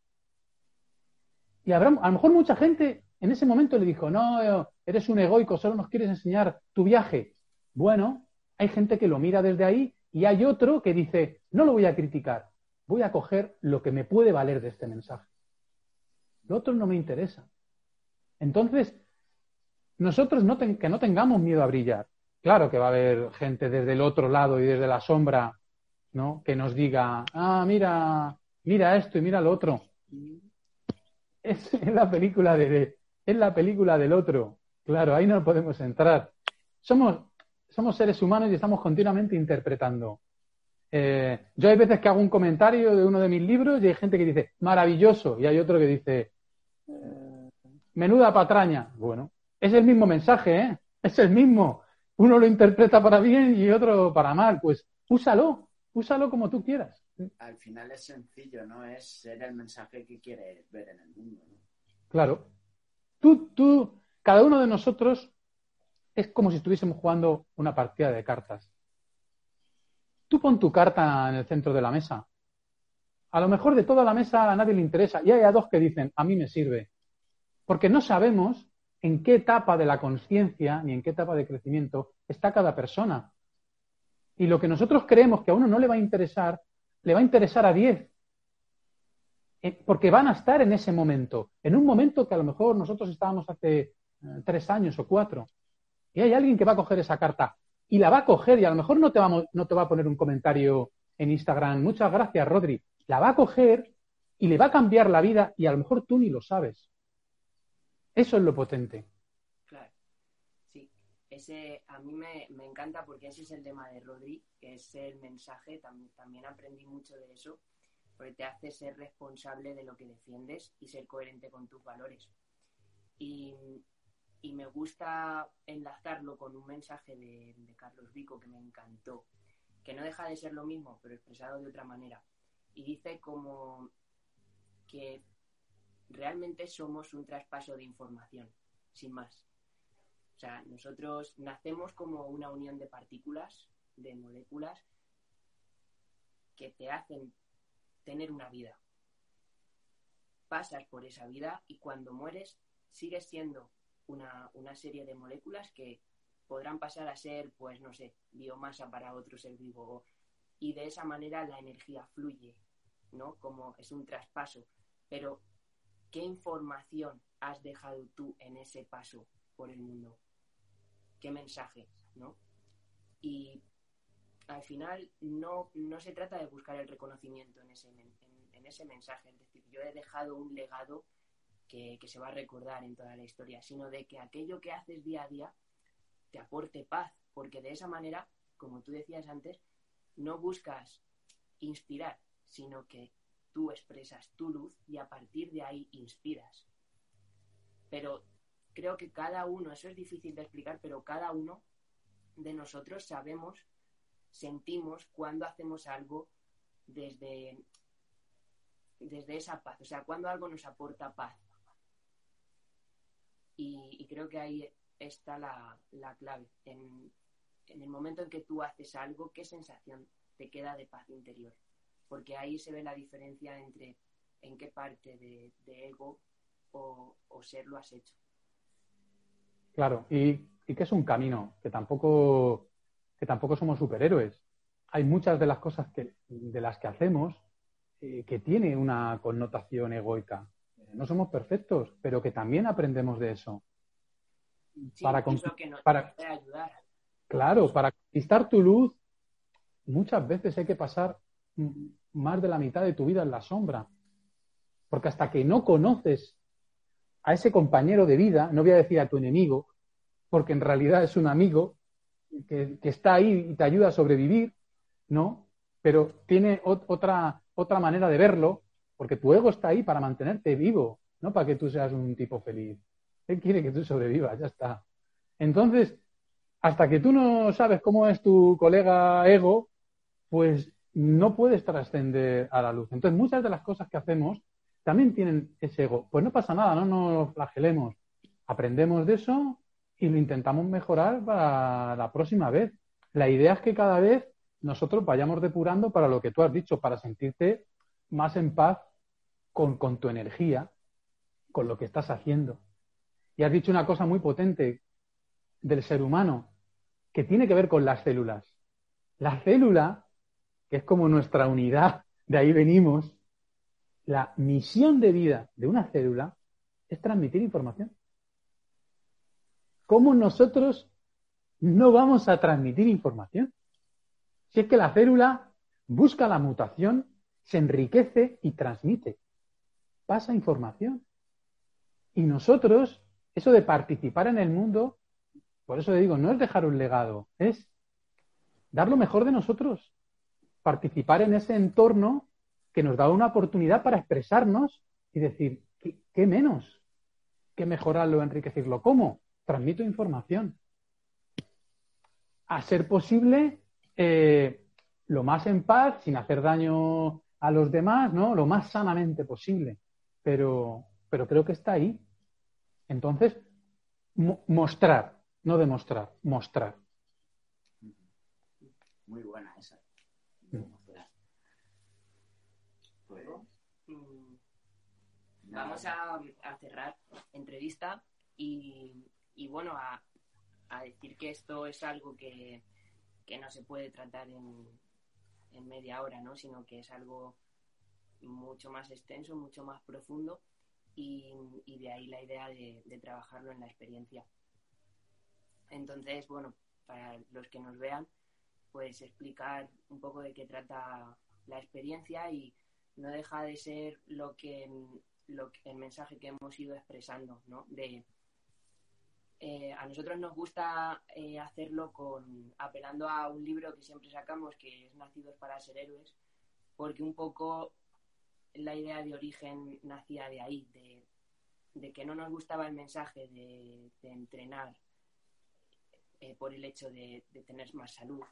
Y habrá, a lo mejor mucha gente en ese momento le dijo, no, eres un egoico, solo nos quieres enseñar tu viaje. Bueno, hay gente que lo mira desde ahí y hay otro que dice, no lo voy a criticar, voy a coger lo que me puede valer de este mensaje. Lo otro no me interesa. Entonces, nosotros no que no tengamos miedo a brillar. Claro que va a haber gente desde el otro lado y desde la sombra, ¿no? Que nos diga, ah, mira, mira esto y mira lo otro. Es la película de, es la película del otro. Claro, ahí no podemos entrar. Somos, somos seres humanos y estamos continuamente interpretando. Eh, yo hay veces que hago un comentario de uno de mis libros y hay gente que dice, maravilloso, y hay otro que dice, eh, menuda patraña. Bueno, es el mismo mensaje, ¿eh? Es el mismo. Uno lo interpreta para bien y otro para mal. Pues úsalo, úsalo como tú quieras. Al final es sencillo, ¿no? Es ser el mensaje que quieres ver en el mundo. Claro. Tú, tú, cada uno de nosotros es como si estuviésemos jugando una partida de cartas. Tú pon tu carta en el centro de la mesa. A lo mejor de toda la mesa a nadie le interesa y hay a dos que dicen, a mí me sirve. Porque no sabemos en qué etapa de la conciencia ni en qué etapa de crecimiento está cada persona. Y lo que nosotros creemos que a uno no le va a interesar, le va a interesar a diez. Eh, porque van a estar en ese momento, en un momento que a lo mejor nosotros estábamos hace eh, tres años o cuatro. Y hay alguien que va a coger esa carta y la va a coger y a lo mejor no te, no te va a poner un comentario en Instagram, muchas gracias Rodri, la va a coger y le va a cambiar la vida y a lo mejor tú ni lo sabes. Eso es lo potente. Ese a mí me, encanta porque ese es el tema de Rodri, que es el mensaje, también aprendí mucho de eso, porque te hace ser responsable de lo que defiendes y ser coherente con tus valores. Y, me gusta enlazarlo con un mensaje de, de Carlos Vico que me encantó, que no deja de ser lo mismo, pero expresado de otra manera. Y dice como que realmente somos un traspaso de información, sin más. O sea, nosotros nacemos como una unión de partículas, de moléculas, que te hacen tener una vida. Pasas por esa vida y cuando mueres sigues siendo una, una serie de moléculas que podrán pasar a ser, pues no sé, biomasa para otro ser vivo. Y de esa manera la energía fluye, ¿no? Como es un traspaso. Pero, ¿qué información has dejado tú en ese paso por el mundo? ¿Qué mensaje, no? Y al final no, no se trata de buscar el reconocimiento en ese, en, ese mensaje. Es decir, yo he dejado un legado que, que se va a recordar en toda la historia, sino de que aquello que haces día a día te aporte paz, porque de esa manera, como tú decías antes, no buscas inspirar, sino que tú expresas tu luz y a partir de ahí inspiras. Pero creo que cada uno, eso es difícil de explicar, pero cada uno de nosotros sabemos, sentimos cuando hacemos algo desde, desde esa paz, o sea, cuando algo nos aporta paz. Y, creo que ahí está la, clave. En, el momento en que tú haces algo, ¿qué sensación te queda de paz interior? Porque ahí se ve la diferencia entre en qué parte de, ego o, ser lo has hecho. Claro, y, que es un camino, que tampoco, que tampoco somos superhéroes. Hay muchas de las cosas que, de las que hacemos eh, que tiene una connotación egoica. No somos perfectos, pero que también aprendemos de eso para, para ayudar. Claro, para conquistar tu luz, muchas veces hay que pasar más de la mitad de tu vida en la sombra. Porque hasta que no conoces a ese compañero de vida, no voy a decir a tu enemigo, porque en realidad es un amigo que, está ahí y te ayuda a sobrevivir, ¿no? Pero tiene otra, otra manera de verlo, porque tu ego está ahí para mantenerte vivo, no para que tú seas un tipo feliz. Él quiere que tú sobrevivas, ya está. Entonces, hasta que tú no sabes cómo es tu colega ego, pues no puedes trascender a la luz. Entonces, muchas de las cosas que hacemos también tienen ese ego. Pues no pasa nada, no nos flagelemos. Aprendemos de eso y lo intentamos mejorar para la próxima vez. La idea es que cada vez nosotros vayamos depurando para lo que tú has dicho, para sentirte más en paz con, con tu energía, con lo que estás haciendo. Y has dicho una cosa muy potente del ser humano, que tiene que ver con las células. La célula, que es como nuestra unidad, de ahí venimos, la misión de vida de una célula es transmitir información. ¿Cómo nosotros no vamos a transmitir información? Si es que la célula busca la mutación, se enriquece y transmite. Pasa información. Y nosotros eso de participar en el mundo, por eso le digo, no es dejar un legado, es dar lo mejor de nosotros, participar en ese entorno que nos da una oportunidad para expresarnos y decir, ¿qué, menos? que mejorarlo, enriquecerlo? ¿Cómo? Transmito información. A ser posible, eh, lo más en paz, sin hacer daño a los demás, ¿no? Lo más sanamente posible. Pero, pero creo que está ahí. Entonces, mostrar, no demostrar, mostrar. Muy buena esa. Pues, mm, vamos a, cerrar entrevista y, bueno, a, decir que esto es algo que, no se puede tratar en, media hora, ¿no? Sino que es algo mucho más extenso, mucho más profundo y, de ahí la idea de, trabajarlo en la experiencia. Entonces, bueno, para los que nos vean, pues explicar un poco de qué trata la experiencia y no deja de ser lo que, lo el mensaje que hemos ido expresando, ¿no? De eh, a nosotros nos gusta eh, hacerlo con apelando a un libro que siempre sacamos, que es Nacidos para ser héroes, porque un poco la idea de origen nacía de ahí, de, que no nos gustaba el mensaje de, entrenar eh, por el hecho de, tener más salud,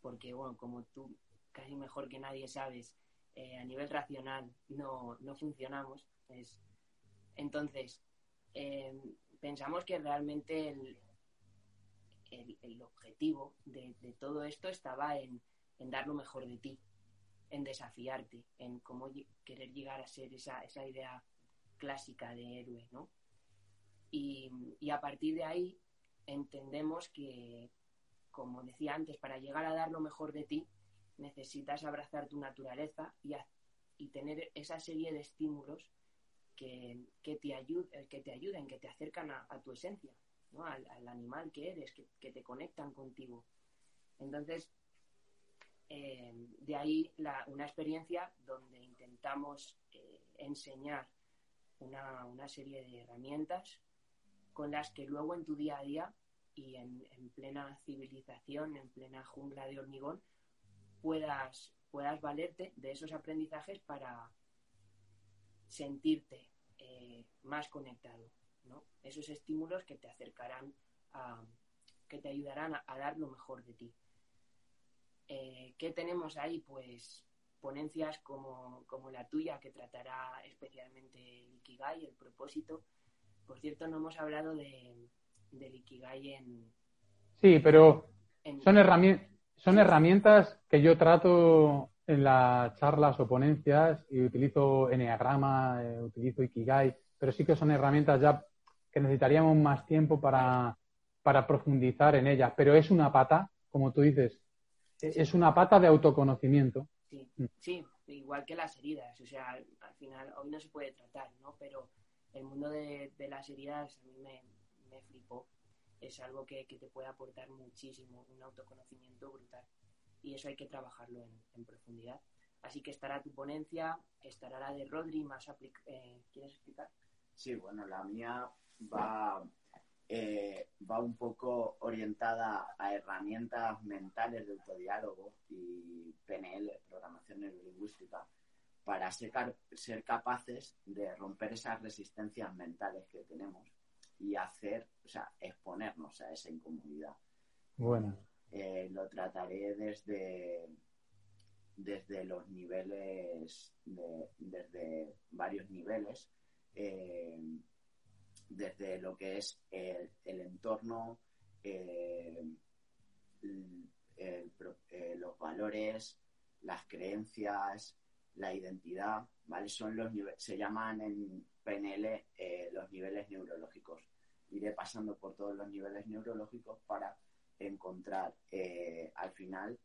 porque, bueno, como tú casi mejor que nadie sabes, a nivel racional no, no funcionamos. entonces, pensamos que realmente el, el, objetivo de, todo esto estaba en, dar lo mejor de ti, en desafiarte, en cómo querer llegar a ser esa, esa idea clásica de héroe, ¿no? Y, y, a partir de ahí entendemos que, como decía antes, para llegar a dar lo mejor de ti, necesitas abrazar tu naturaleza y, y tener esa serie de estímulos que, que, te, ayuden, que te ayuden, que te acercan a, tu esencia, ¿no? al, animal que eres, que, te conectan contigo. Entonces, eh, de ahí una experiencia donde intentamos eh, enseñar una, una, serie de herramientas con las que luego en tu día a día y en, en plena civilización, en plena jungla de hormigón, puedas, puedas valerte de esos aprendizajes para, sentirte eh, más conectado, ¿no? Esos estímulos que te acercarán a, que te ayudarán a, dar lo mejor de ti. Eh, ¿Qué tenemos ahí? Pues ponencias como, la tuya, que tratará especialmente el Ikigai, el propósito. Por cierto, no hemos hablado de, del Ikigai en... Sí, pero son, herramientas, son herramientas que yo trato en las charlas o ponencias y utilizo Enneagrama, eh, utilizo Ikigai, pero sí que son herramientas ya que necesitaríamos más tiempo para, profundizar en ellas. Pero es una pata, como tú dices, e-, es una pata de autoconocimiento. Sí, mm. sí, igual que las heridas. O sea, al final, hoy no se puede tratar, ¿no? Pero el mundo de, las heridas a mí me, me flipó. Es algo que, que te puede aportar muchísimo, un autoconocimiento brutal y eso hay que trabajarlo en, profundidad. Así que estará tu ponencia, estará la de Rodri más eh, ¿Quieres explicar? Sí, bueno, la mía va, eh, va un poco orientada a herramientas mentales de autodiálogo y PNL, programación neurolingüística, para ser, ser capaces de romper esas resistencias mentales que tenemos y hacer, o sea, exponernos a esa incomodidad. Bueno. Eh, lo trataré desde, desde los niveles, desde varios niveles, eh, desde lo que es el, entorno, eh, los valores, las creencias, la identidad, ¿vale? Son los se llaman en PNL los niveles neurológicos. Iré pasando por todos los niveles neurológicos para encontrar eh, al final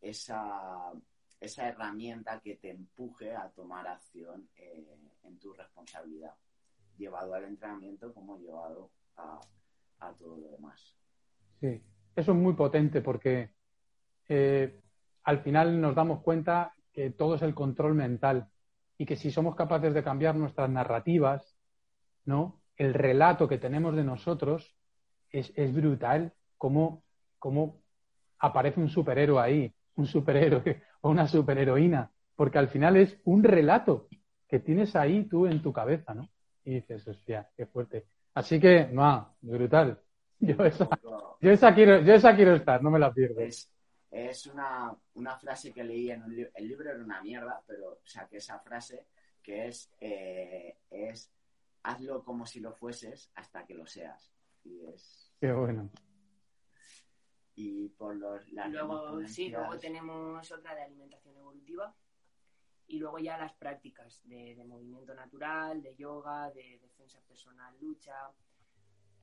esa, esa herramienta que te empuje a tomar acción eh, en tu responsabilidad, llevado al entrenamiento como llevado a, todo lo demás. Sí, eso es muy potente porque eh, al final nos damos cuenta que todo es el control mental y que si somos capaces de cambiar nuestras narrativas, ¿no? El relato que tenemos de nosotros es, brutal cómo, cómo aparece un superhéroe ahí, un superhéroe o una superheroína, porque al final es un relato que tienes ahí tú en tu cabeza, ¿no? Y dices, hostia, qué fuerte. Así que, no, brutal. Yo esa, yo esa, quiero, yo esa quiero estar, no me la pierdo. Es, una, una, frase que leí en un libro, el libro era una mierda, pero saqué esa frase que es, eh, es hazlo como si lo fueses hasta que lo seas. Y es... Qué bueno y por los luego sí luego tenemos otra de alimentación evolutiva y luego ya las prácticas de, movimiento natural de yoga de defensa personal lucha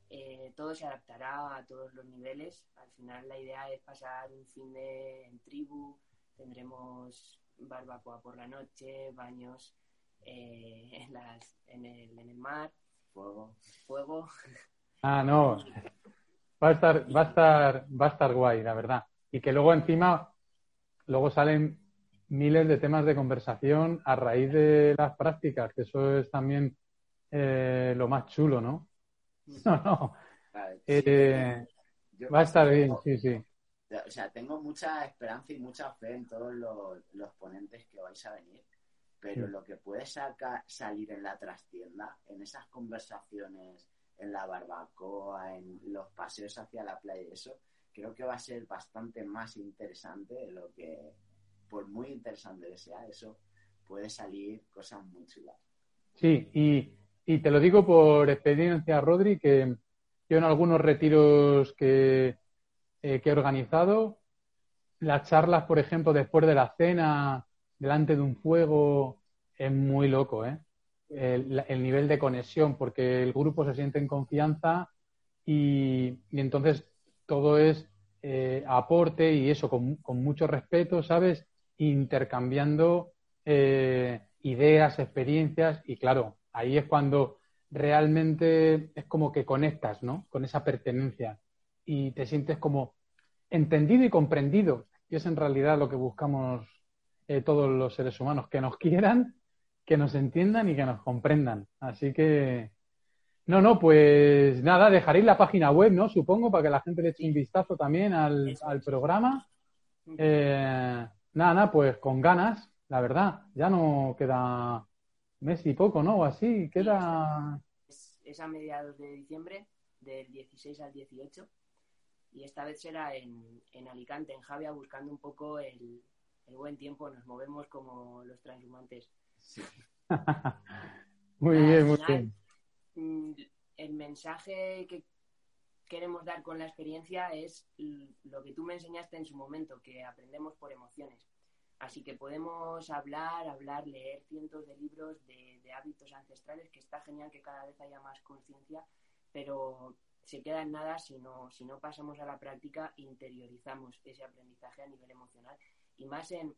eh, todo se adaptará a todos los niveles. Al final la idea es pasar un fin de en tribu. Tendremos barbacoa por la noche baños eh, en las en el, en el mar. Fuego. Fuego. Ah no. Va a estar, va a estar, va a estar guay, la verdad. Y que luego encima, luego salen miles de temas de conversación a raíz de las prácticas, que eso es también eh, lo más chulo, ¿no? No, no. Eh, va a estar bien, sí, sí. O sea, tengo mucha esperanza y mucha fe en todos los, los ponentes que vais a venir, pero lo que puede sacar, salir en la trastienda, en esas conversaciones, en la barbacoa, en los paseos hacia la playa y eso, creo que va a ser bastante más interesante de lo que, por muy interesante que sea, eso puede salir cosas muy chulas. Sí, y, y te lo digo por experiencia, Rodri, que yo en algunos retiros que, eh, que he organizado, las charlas, por ejemplo, después de la cena, delante de un fuego, es muy loco, ¿eh? El, nivel de conexión, porque el grupo se siente en confianza y, entonces todo es eh, aporte y eso con, con, mucho respeto, ¿sabes? Intercambiando eh, ideas, experiencias y claro, ahí es cuando realmente es como que conectas, ¿no? Con esa pertenencia y te sientes como entendido y comprendido. Y es en realidad lo que buscamos eh, todos los seres humanos, que nos quieran, que nos entiendan y que nos comprendan. Así que, no, no, pues nada, dejaréis la página web, ¿no? Supongo, para que la gente le eche un vistazo también al, programa. Eh, nada, nada, pues con ganas, la verdad. Ya no queda mes y poco, ¿no? O así, queda... Es, a mediados de diciembre, del 16 al 18. Y esta vez será en, en Alicante, en Javia, buscando un poco el, buen tiempo. Nos movemos como los transhumantes. muy bien, muy bien. Mm, el mensaje que queremos dar con la experiencia es lo que tú me enseñaste en su momento, que aprendemos por emociones. Así que podemos hablar, hablar, leer cientos de libros de, hábitos ancestrales, que está genial que cada vez haya más conciencia, pero se queda en nada si no, si no pasamos a la práctica, interiorizamos ese aprendizaje a nivel emocional y más en,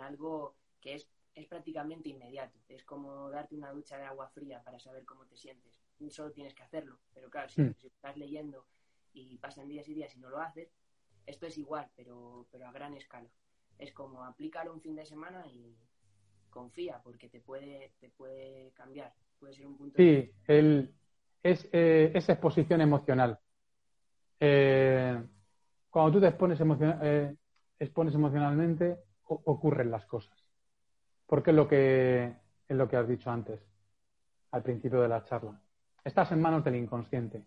algo que es, es prácticamente inmediato. Es como darte una ducha de agua fría para saber cómo te sientes. Solo tienes que hacerlo, pero claro, si, hmm. si estás leyendo y pasan días y días y no lo haces, esto es igual, pero, pero a gran escala es como aplícalo un fin de semana y confía porque te puede, te puede cambiar. Puede ser un punto. Sí, el, es eh, esa exposición emocional. Eh, cuando tú te expones, eh, expones emocionalmente, ocurren las cosas. Porque es lo que es lo que has dicho antes, al principio de la charla. Estás en manos del inconsciente.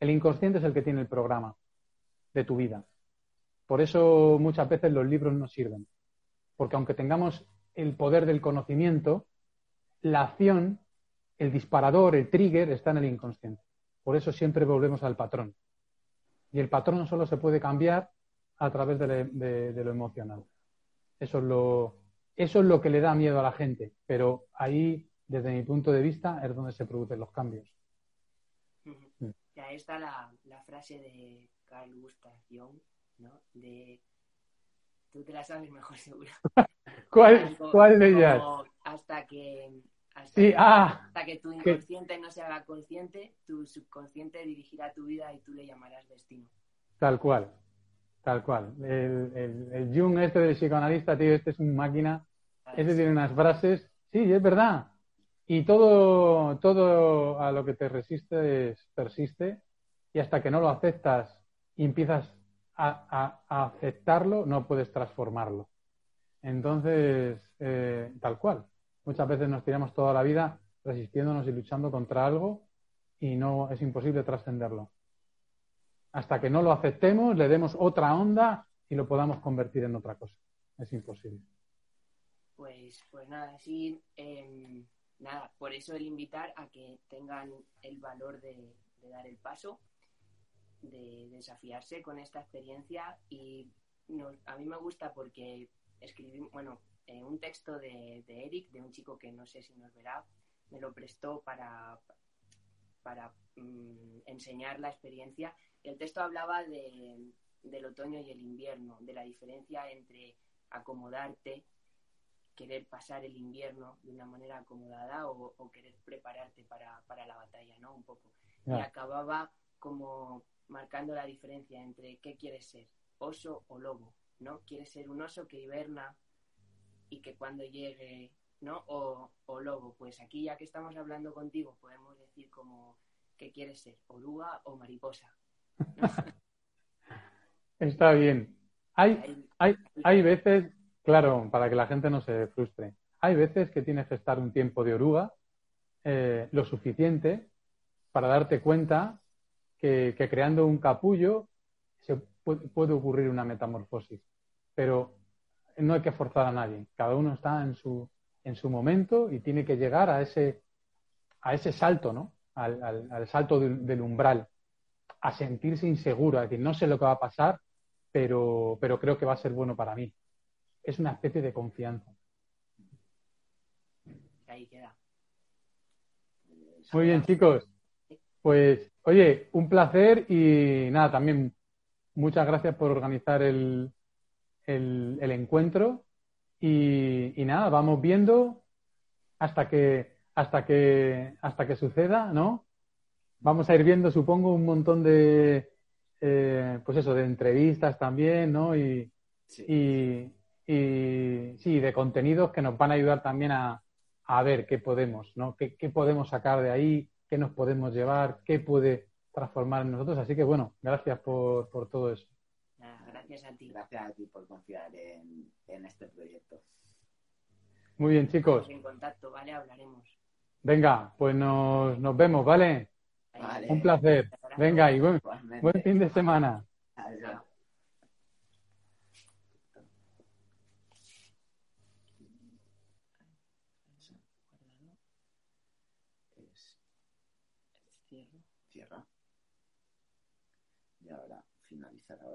El inconsciente es el que tiene el programa de tu vida. Por eso muchas veces los libros no sirven. Porque aunque tengamos el poder del conocimiento, la acción, el disparador, el trigger está en el inconsciente. Por eso siempre volvemos al patrón. Y el patrón solo se puede cambiar a través de, lo emocional. Eso es lo, eso es lo que le da miedo a la gente. Pero ahí, desde mi punto de vista, es donde se producen los cambios. Y ahí está la, la frase de Carl Gustav Jung, ¿no? De... Tú te la sabes mejor seguro. ¿Cuál, ¿Cuál de ellas? Hasta que... Ah, hasta, que tu inconsciente no se haga consciente, tu subconsciente dirigirá tu vida y tú le llamarás destino. Tal cual, tal cual. El, el, el Jung este del psicoanalista, tío, este es un máquina. Este tiene unas frases. Sí, es verdad. Y todo, todo a lo que te resistes persiste. Y hasta que no lo aceptas y empiezas a, aceptarlo, no puedes transformarlo. Entonces, eh, tal cual. Muchas veces nos tiramos toda la vida resistiéndonos y luchando contra algo y no es imposible trascenderlo. Hasta que no lo aceptemos, le demos otra onda y lo podamos convertir en otra cosa. Es imposible. Pues, pues nada, sí, em, nada, por eso el invitar a que tengan el valor de dar el paso de desafiarse con esta experiencia y a mí me gusta porque escribí, bueno, eh, un texto de, Eric, de un chico que no sé si nos verá, me lo prestó para, para mm, enseñar la experiencia. El texto hablaba de, del otoño y el invierno, de la diferencia entre acomodarte, querer pasar el invierno de una manera acomodada o, querer prepararte para, la batalla, ¿no? Un poco. Y acababa como marcando la diferencia entre qué quieres ser, oso o lobo, ¿no? Quieres ser un oso que hiberna y que cuando llegue, ¿no? O, lobo. Pues aquí ya que estamos hablando contigo podemos decir como ¿Qué quieres ser? ¿Oruga o mariposa? Está bien. Hay, hay, hay veces, claro, para que la gente no se frustre, hay veces que tienes que estar un tiempo de oruga eh, lo suficiente para darte cuenta que, creando un capullo se puede, ocurrir una metamorfosis. Pero no hay que forzar a nadie. Cada uno está en su, en su momento y tiene que llegar a ese, a ese salto, ¿no? Al, salto del, umbral, a sentirse inseguro, a decir, no sé lo que va a pasar, pero, pero creo que va a ser bueno para mí. Es una especie de confianza. Ahí queda. Muy bien, chicos. Pues, oye, un placer y nada, también muchas gracias por organizar el, el, encuentro y, nada, vamos viendo hasta que hasta que hasta que suceda, ¿no? Vamos a ir viendo, supongo, un montón de eh, pues eso, de entrevistas también, ¿no? Y, y, y sí, de contenidos que nos van a ayudar también a, a ver qué podemos, ¿no? ¿Qué, podemos sacar de ahí? ¿Qué nos podemos llevar? ¿Qué puede transformar en nosotros? Así que bueno, gracias por, todo eso. gracias a ti. Gracias a ti por confiar en, este proyecto. Muy bien, chicos. En contacto, ¿vale? Hablaremos. Venga, pues nos, nos vemos, ¿vale? Un placer. Venga, y buen, buen fin de semana. Adiós.